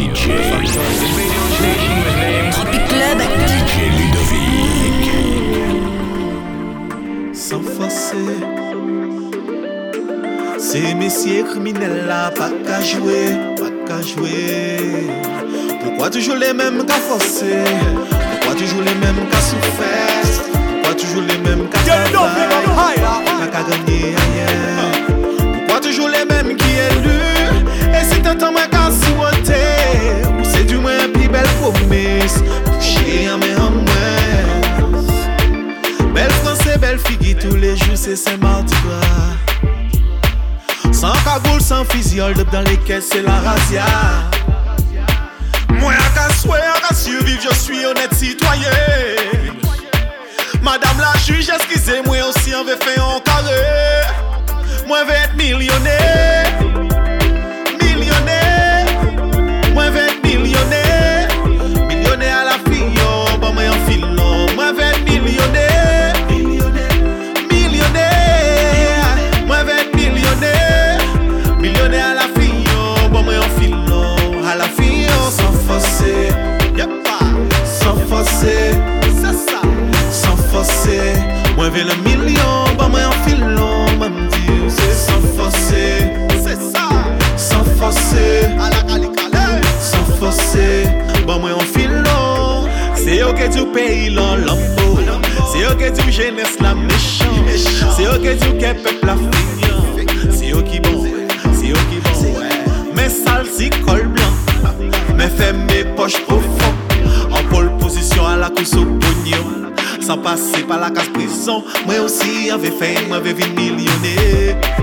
DJ. Club. DJ Ludovic. Sans forcer. C'est messieurs criminels là, pas qu'à jouer, pas qu'à jouer. Pourquoi toujours les mêmes qu'à forcer? Pourquoi toujours les mêmes qu'à souffrir? Pourquoi toujours les mêmes qu'à C'est ma ditoire Sans caboul, sans fusion dans les caisses, c'est la razia. Moi à qu'à souhaiter, à survivre, je suis honnête citoyen. Madame la juge, excusez-moi aussi, on veut faire un carré. Moi, je veux être millionnaire. MS la C'est ok du que peuple africain C'est ok bon, c'est ok bon Mes sales c'est col blanc. Mais fais mes poches profond En pole position à la course au pognon. Sans passer par la case prison. Moi aussi avait fait, moi avait vu millionnaire.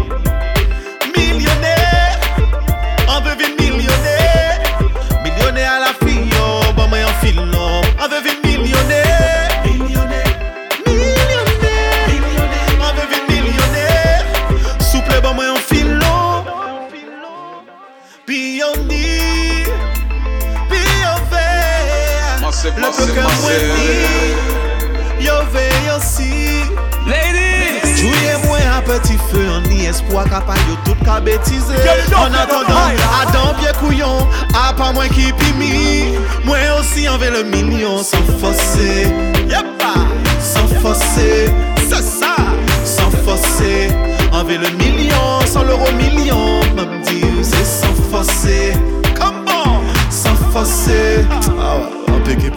Qu'à. En attendant, à temps, pieds couillon, à pas moins qui pimille. Moi aussi envers le million. Sans forcer. Yep, pas. Sans forcer. C'est ça. Sans forcer. Envers le million. Sans l'euro million. m'a dire, c'est sans forcer. come bon. Sans forcer. Ah, ah ouais. En pégué.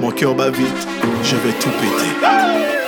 Mon cœur va vite. Je vais tout péter.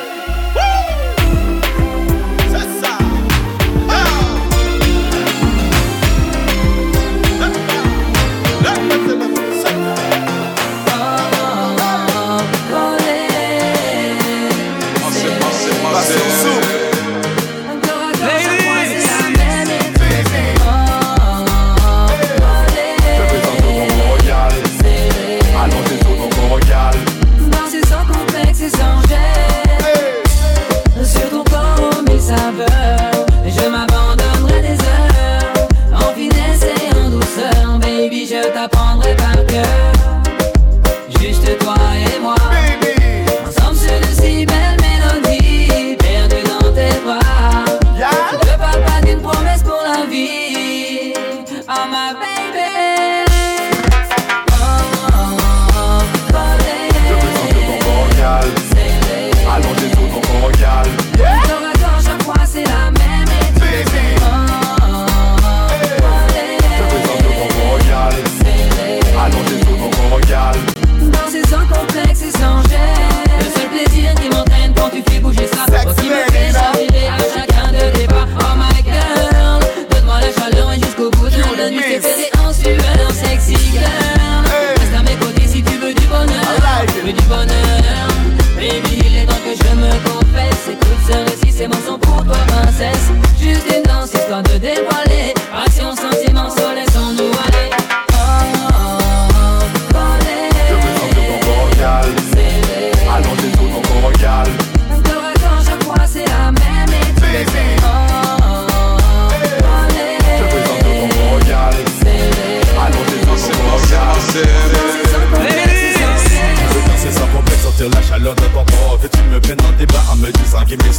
du sang qui met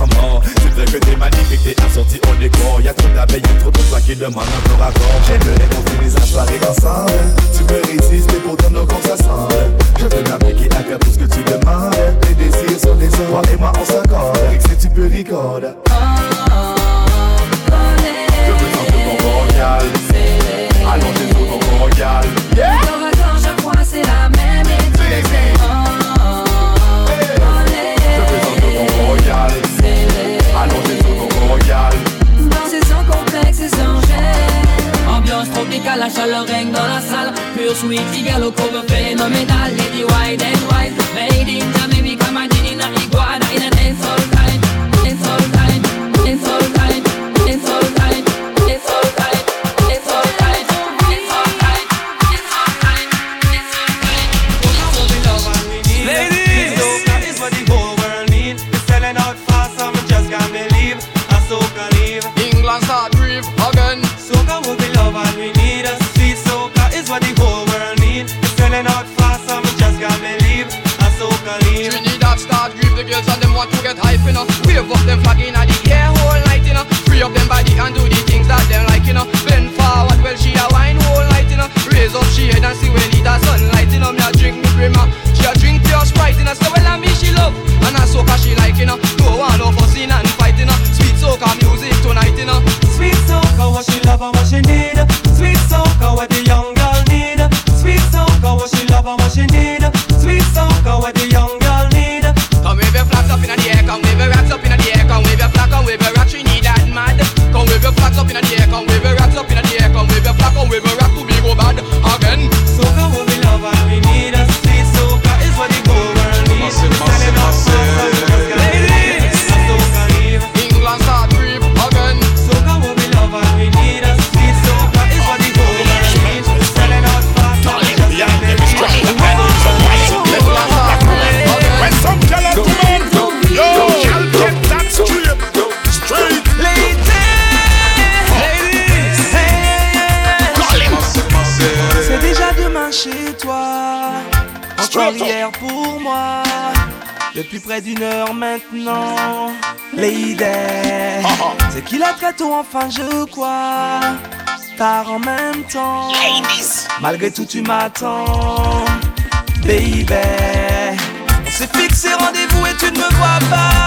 que t'es magnifique, t'es assorti au décor. Y'a trop d'abeilles, trop de toi qui demandent un corps à corps J'ai de les les soirée ensemble Tu me résistes mais pourtant nos corps s'assemblent Je veux m'appliquer à faire tout ce que tu demandes. Tes désirs sont des œuvres et moi on s'accorde Si tu peux record oh, oh, Je royal. Allongez-nous ton royal. Yeah! We. the girls and them want to get hype, you know. Wave up them flag in the air whole night, you know. Free up them body and do the Depuis près d'une heure maintenant, les ah, ah. c'est qu'il a très tôt, enfin je crois. Tard en même temps, malgré tout, tu m'attends, baby. On s'est fixé rendez-vous et tu ne me vois pas.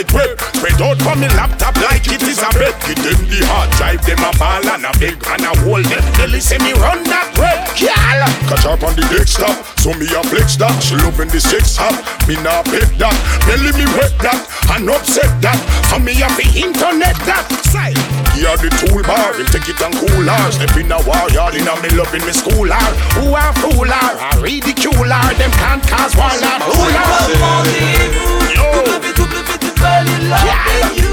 like grape. Spread out for me laptop like it is a bed. Give them the hard drive, them a ball and a big and a hold them. They see me run that red, y'all. Catch up on the desktop, so me a flex that. She loving the six hop, me nah pick that. Belly me wet that, and upset that. For me a be internet that. Say, here the toolbar, him take it and cool her. Step in a wire, y'all in a me love in me school her. Who a fool her, I ridicule her. Them can't cause one, I'm Yo. Yeah.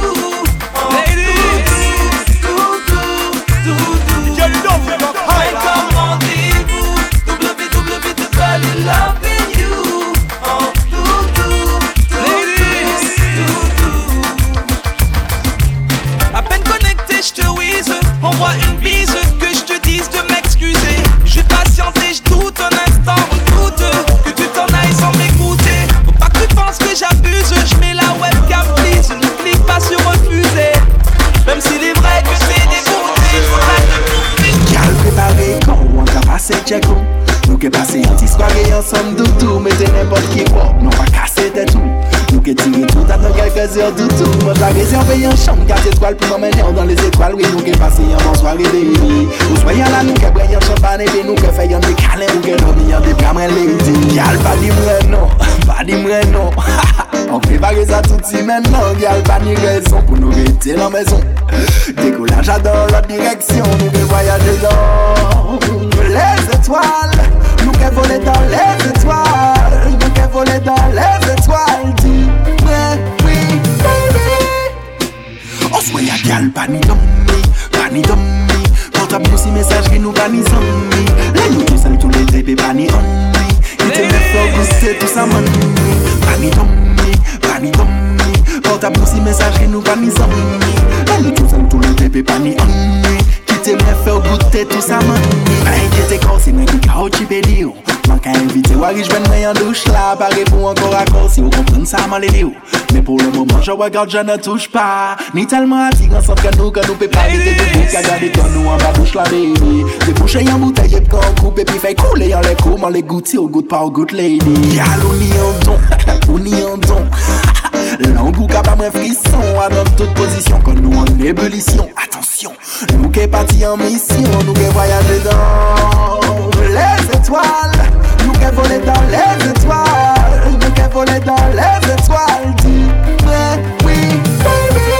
Ensemble doutou Mettez n'importe qui quoi, non pas casser tête tout Nou ke tire tout atan kelke zyor toutou Mwen la rezerve yon chanm 4 étoiles pou m'emmène dans les étoiles Oui nou ke pase yon bon soirée baby Ou là nou ke bre yon champagne Et nou ke fè yon de câlin Ou ke dormi yon de pa di mwen non, pa di mwen non On prépare ça tout si maintenant. Gyal pa ni raison pou nou rete la maison. Décollage dans l'autre direction Nou ke voyager dans les étoiles Ke voler dans les étoiles. Dans les étoiles. Oui. Baby On soit ya gyal pa ni dommi, pa ni dommi Portable nou si messagerie nou pa ni zommi Lè nou tout seul tout l'été pe pa ni ommi Ite me fò gousse tout sa money Pa ni dommi, pa ni dommi Portable nou si messagerie nou pa ni zommi Lè nou tout seul tout l'été pe pa ni ommi Se mwen fè ou goutè tout sa man. Mwen enke te kor se mwen ki ka ou chi beli ou. Mwen ka invite wari jwen mwen yon douche la Pare pou ankor akor si ou kompren sa man lele ou. Men pou le mouman je regarde je ne touche pa Ni telman atik ansan ke nou ke nou pe pa Gete de pou ka gade ton nou an ba douche la baby. Debouche yon bouteille yep kan koupe Pi fè koule yon le kouman le gouti ou gout pa ou gout lady Yal ou ni yon don, ou ni yon don. L'angou ka pa mwen frisson A dans toute position Quand nous en ébullition. Attention, nous qui parti en mission Nous qui voyager dans les étoiles. Nous qui voler dans les étoiles Nous qui voler dans les étoiles. Dis-moi oui baby.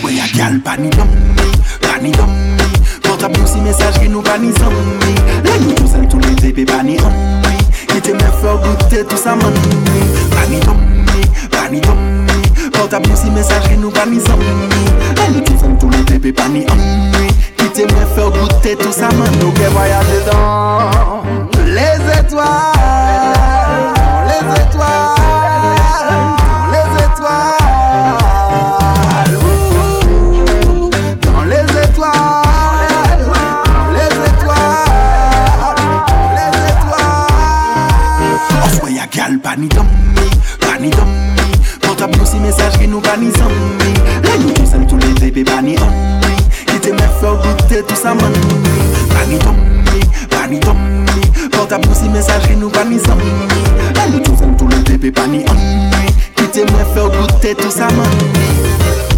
Soit ya gal pa ni dommi, pa ni nou si messagerie nou pa ni zommi Lè nou tout seul tout l'été pe pa ni ommi Ite me fò goûter tout sa Pa ni dommi, pa ni dommi Portable nou si pa ni Lè nou tout seul tout l'été pe pa ni ommi Ite me fò goûter tout sa money Nou ke voyager dans les étoiles tout sa money Pa ni dommi, pa ni dommi Portable nou si messagerie nou pa ni zommi Lè nou tout seul tout l'été pe pa ni ommi Ite me fò goûter tout sa money